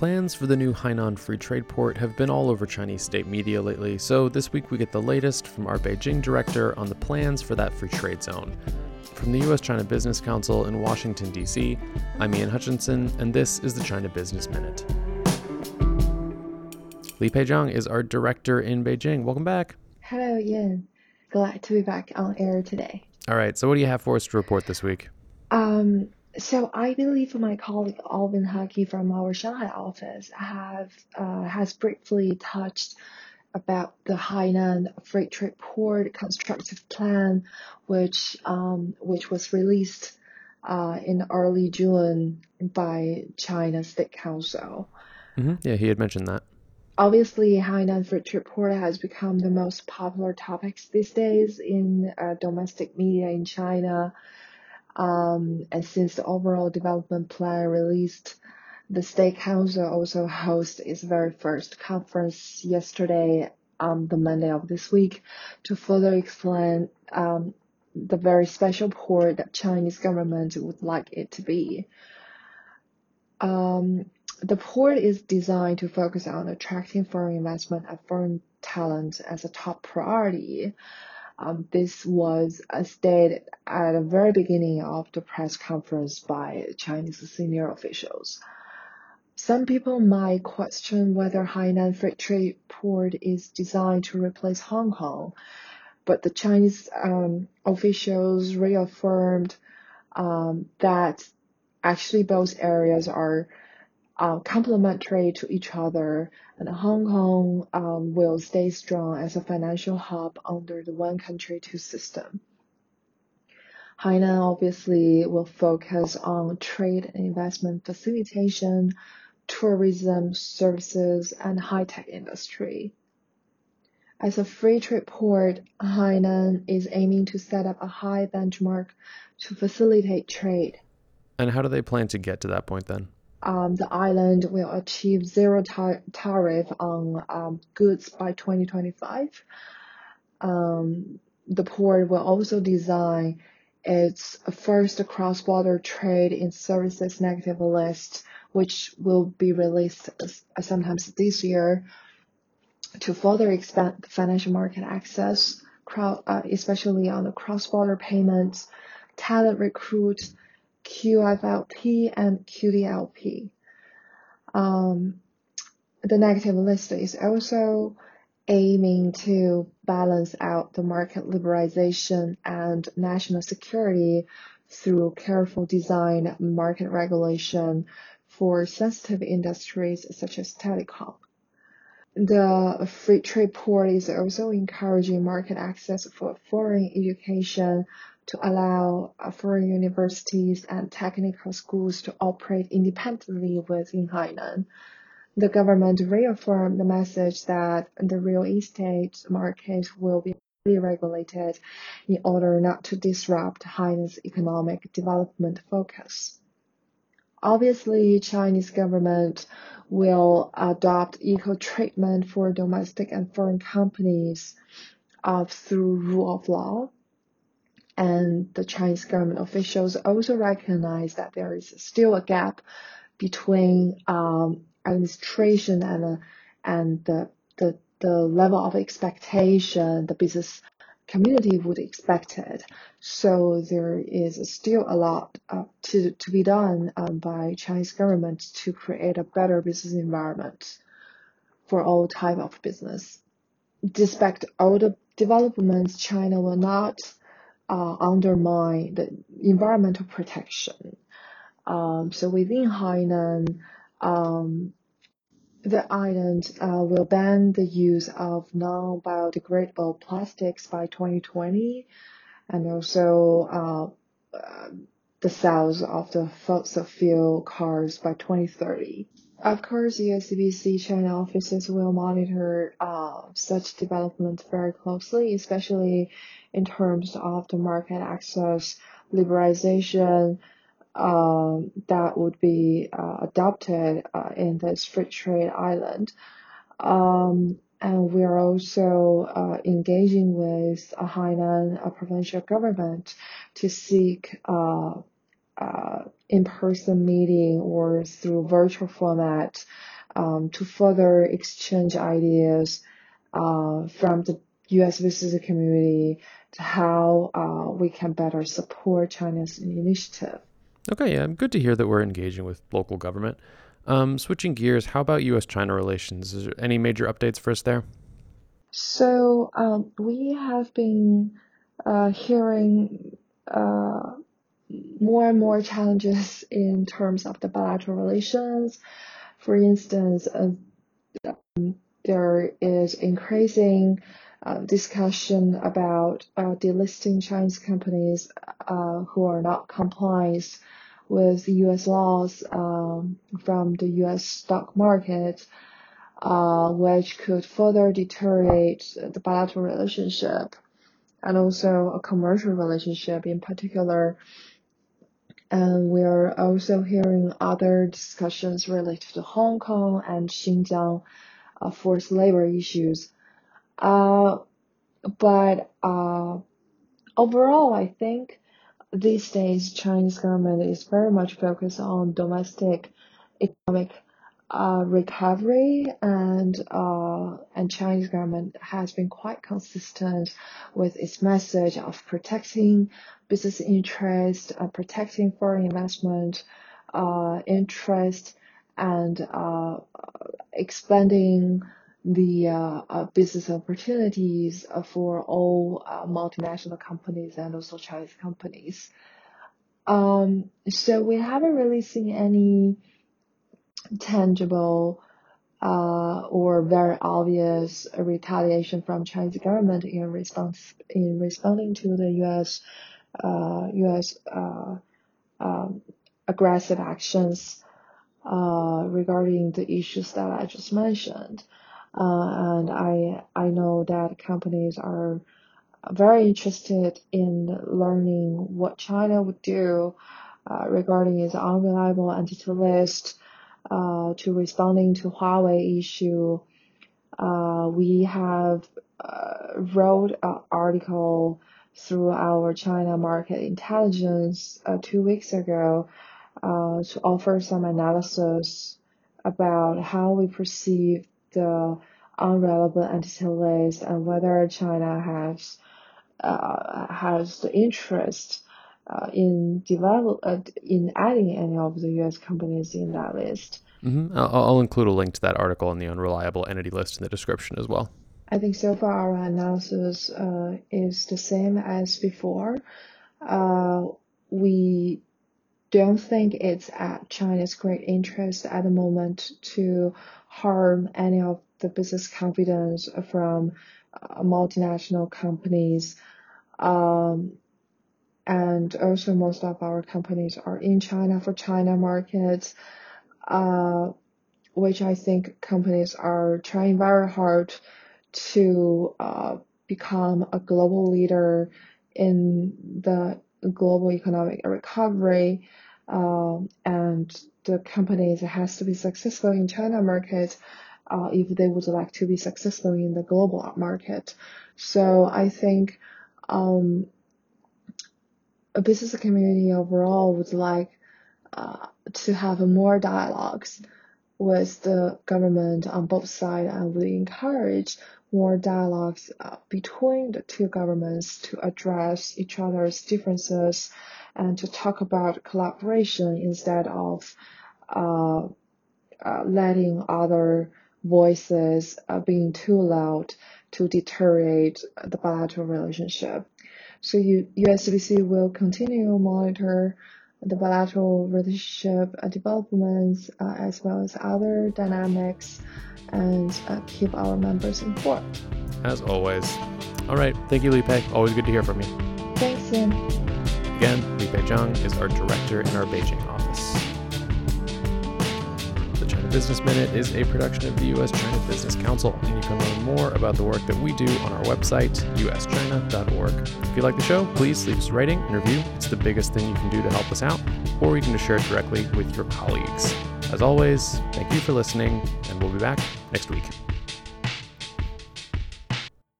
Plans for the new Hainan Free Trade Port have been all over Chinese state media lately, so this week we get the latest from our Beijing director on the plans for that free trade zone. From the US China Business Council in Washington, D.C., I'm Ian Hutchinson, and this is the China Business Minute. Li Peijiang is our director in Beijing. Welcome back. Hello, Ian. Glad to be back on air today. All right, so what do you have for us to report this week? Um, so I believe my colleague Alvin Haki from our Shanghai office have uh, has briefly touched about the Hainan Free Trade Port constructive plan, which um, which was released uh, in early June by China State Council. Mm-hmm. Yeah, he had mentioned that. Obviously, Hainan Free Trade Port has become the most popular topics these days in uh, domestic media in China. Um, and since the overall development plan released, the State Council also hosted its very first conference yesterday on the Monday of this week to further explain um, the very special port that Chinese government would like it to be. Um, the port is designed to focus on attracting foreign investment and foreign talent as a top priority. Um, this was stated at the very beginning of the press conference by Chinese senior officials. Some people might question whether Hainan Free Trade Port is designed to replace Hong Kong, but the Chinese um, officials reaffirmed um, that actually both areas are uh, complementary to each other, and Hong Kong um, will stay strong as a financial hub under the one country, two system. Hainan obviously will focus on trade and investment facilitation, tourism, services, and high-tech industry. As a free trade port, Hainan is aiming to set up a high benchmark to facilitate trade. And how do they plan to get to that point then? Um, the island will achieve zero tar- tariff on um, goods by 2025. Um, the port will also design its first cross-border trade in services negative list, which will be released sometimes this year to further expand financial market access, uh, especially on the cross-border payments, talent recruit, QFLP and QDLP. Um, the negative list is also aiming to balance out the market liberalization and national security through careful design market regulation for sensitive industries such as telecom. The free trade port is also encouraging market access for foreign education to allow uh, foreign universities and technical schools to operate independently within Hainan. The government reaffirmed the message that the real estate market will be regulated in order not to disrupt Hainan's economic development focus. Obviously, Chinese government will adopt equal treatment for domestic and foreign companies uh, through rule of law and the Chinese government officials also recognize that there is still a gap between um, administration and uh, and the, the the level of expectation the business community would expect it. So there is still a lot uh, to to be done um, by Chinese government to create a better business environment for all type of business. Despite all the developments, China will not uh, undermine the environmental protection. Um, so within Hainan, um, the island uh, will ban the use of non-biodegradable plastics by 2020, and also uh, uh, the sales of the fossil fuel cars by 2030. Of course, USCBC China offices will monitor uh, such development very closely, especially in terms of the market access liberalization uh, that would be uh, adopted uh, in this free trade island. Um, and we are also uh, engaging with Hainan a provincial government to seek uh, in-person meeting or through virtual format um, to further exchange ideas uh, from the U.S. visitor community to how uh, we can better support China's initiative. Okay, yeah, good to hear that we're engaging with local government. Um, switching gears, how about U.S. China relations? Is there any major updates for us there? So um, we have been uh, hearing uh, more and more challenges in terms of the bilateral relations. For instance, uh, um, there is increasing uh, discussion about uh, delisting Chinese companies uh, who are not compliant with U.S. laws um, from the U.S. stock market, uh, which could further deteriorate the bilateral relationship and also a commercial relationship in particular. And we are also hearing other discussions related to Hong Kong and Xinjiang uh, forced labor issues. Uh, but uh, overall, I think these days Chinese government is very much focused on domestic economic uh, recovery and uh, and Chinese government has been quite consistent with its message of protecting business interest, uh, protecting foreign investment uh, interest, and uh, expanding the uh, business opportunities for all multinational companies and also Chinese companies. Um, so we haven't really seen any tangible uh, or very obvious retaliation from Chinese government in response in responding to the U.S. Uh, U.S. Uh, um, aggressive actions uh, regarding the issues that I just mentioned. Uh, and I I know that companies are very interested in learning what China would do uh, regarding its unreliable entity list to responding to Huawei issue. Uh, we have uh, wrote an article through our China market intelligence uh, two weeks ago uh, to offer some analysis about how we perceive the unreliable entity list and whether China has uh, has the interest uh, in develop uh, in adding any of the U.S. companies in that list. Mm-hmm. I'll, I'll, include a link to that article on the unreliable entity list in the description as well. I think so far our analysis uh, is the same as before. Uh, we don't think it's at China's great interest at the moment to harm any of the business confidence from uh, multinational companies. Um, and also most of our companies are in China for China markets, uh, which I think companies are trying very hard to uh, become a global leader in the global economic recovery. Um, and the companies has to be successful in China market uh, if they would like to be successful in the global market. So I think um, a business community overall would like uh, to have more dialogues with the government on both sides and would encourage more dialogues uh, between the two governments to address each other's differences and to talk about collaboration instead of uh, uh, letting other voices uh, being too loud to deteriorate the bilateral relationship. So USCBC will continue to monitor the bilateral relationship uh, developments uh, as well as other dynamics and uh, keep our members informed. As always. All right. Thank you, Li Pei. Always good to hear from you. Thanks, Ian. Again, Li Pei Zhang is our director in our Beijing office. Business Minute is a production of the U.S. China Business Council, and you can learn more about the work that we do on our website, uschina.org. If you like the show, please leave us a rating and review. It's the biggest thing you can do to help us out, or you can just share it directly with your colleagues. As always, thank you for listening, and we'll be back next week.